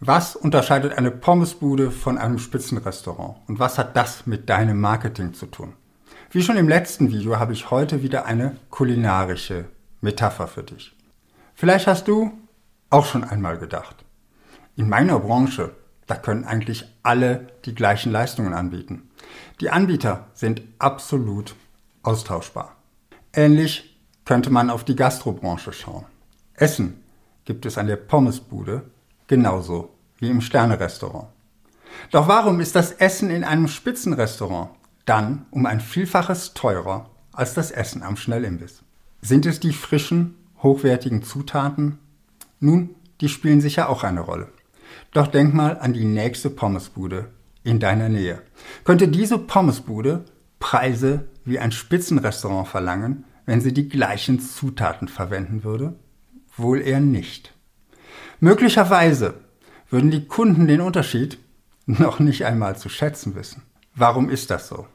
Was unterscheidet eine Pommesbude von einem Spitzenrestaurant und was hat das mit deinem Marketing zu tun? Wie schon im letzten Video habe ich heute wieder eine kulinarische Metapher für dich. Vielleicht hast du auch schon einmal gedacht, in meiner Branche, da können eigentlich alle die gleichen Leistungen anbieten. Die Anbieter sind absolut austauschbar. Ähnlich könnte man auf die Gastrobranche schauen. Essen gibt es an der Pommesbude genauso wie im Sternerestaurant. Doch warum ist das Essen in einem Spitzenrestaurant dann um ein Vielfaches teurer als das Essen am Schnellimbiss? Sind es die frischen, hochwertigen Zutaten? Nun, die spielen sicher auch eine Rolle. Doch denk mal an die nächste Pommesbude in deiner Nähe. Könnte diese Pommesbude Preise wie ein Spitzenrestaurant verlangen, wenn sie die gleichen Zutaten verwenden würde? Wohl eher nicht. Möglicherweise würden die Kunden den Unterschied noch nicht einmal zu schätzen wissen. Warum ist das so?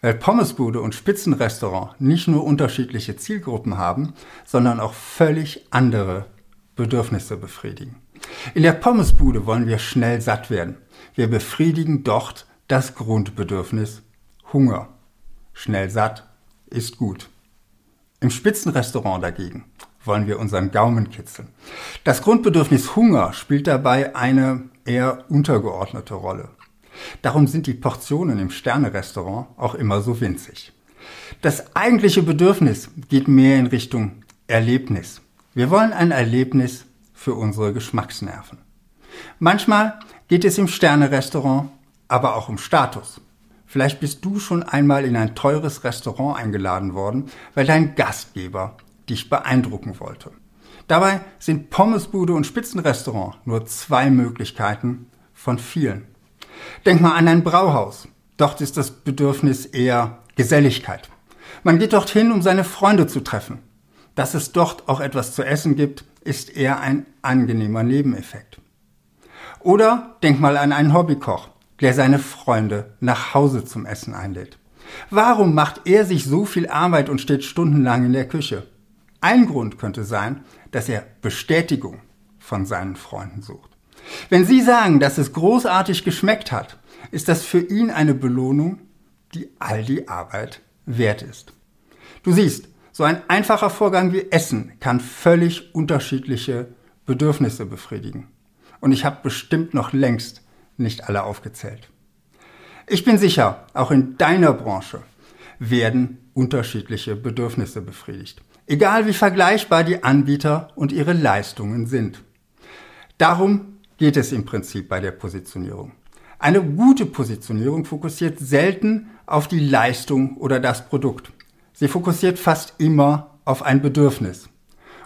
Weil Pommesbude und Spitzenrestaurant nicht nur unterschiedliche Zielgruppen haben, sondern auch völlig andere Bedürfnisse befriedigen. In der Pommesbude wollen wir schnell satt werden. Wir befriedigen dort das Grundbedürfnis Hunger. Schnell satt ist gut. Im Spitzenrestaurant dagegen wollen wir unseren Gaumen kitzeln. Das Grundbedürfnis Hunger spielt dabei eine eher untergeordnete Rolle. Darum sind die Portionen im Sternerestaurant auch immer so winzig. Das eigentliche Bedürfnis geht mehr in Richtung Erlebnis. Wir wollen ein Erlebnis für unsere Geschmacksnerven. Manchmal geht es im Sternerestaurant aber auch um Status. Vielleicht bist du schon einmal in ein teures Restaurant eingeladen worden, weil dein Gastgeber dich beeindrucken wollte. Dabei sind Pommesbude und Spitzenrestaurant nur zwei Möglichkeiten von vielen. Denk mal an ein Brauhaus. Dort ist das Bedürfnis eher Geselligkeit. Man geht dorthin, um seine Freunde zu treffen. Dass es dort auch etwas zu essen gibt, ist eher ein angenehmer Nebeneffekt. Oder denk mal an einen Hobbykoch, der seine Freunde nach Hause zum Essen einlädt. Warum macht er sich so viel Arbeit und steht stundenlang in der Küche? Ein Grund könnte sein, dass er Bestätigung von seinen Freunden sucht. Wenn Sie sagen, dass es großartig geschmeckt hat, ist das für ihn eine Belohnung, die all die Arbeit wert ist. Du siehst, so ein einfacher Vorgang wie Essen kann völlig unterschiedliche Bedürfnisse befriedigen. Und ich habe bestimmt noch längst nicht alle aufgezählt. Ich bin sicher, auch in deiner Branche werden unterschiedliche Bedürfnisse befriedigt egal wie vergleichbar die Anbieter und ihre Leistungen sind. Darum geht es im Prinzip bei der Positionierung. Eine gute Positionierung fokussiert selten auf die Leistung oder das Produkt. Sie fokussiert fast immer auf ein Bedürfnis.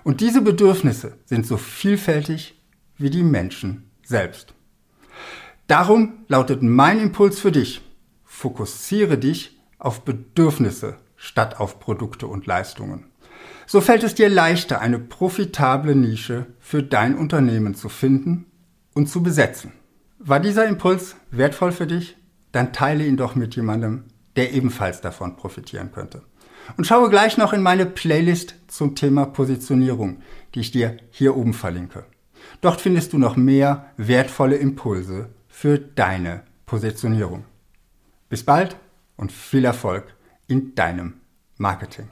Und diese Bedürfnisse sind so vielfältig wie die Menschen selbst. Darum lautet mein Impuls für dich, fokussiere dich auf Bedürfnisse statt auf Produkte und Leistungen. So fällt es dir leichter, eine profitable Nische für dein Unternehmen zu finden und zu besetzen. War dieser Impuls wertvoll für dich? Dann teile ihn doch mit jemandem, der ebenfalls davon profitieren könnte. Und schaue gleich noch in meine Playlist zum Thema Positionierung, die ich dir hier oben verlinke. Dort findest du noch mehr wertvolle Impulse für deine Positionierung. Bis bald und viel Erfolg in deinem Marketing.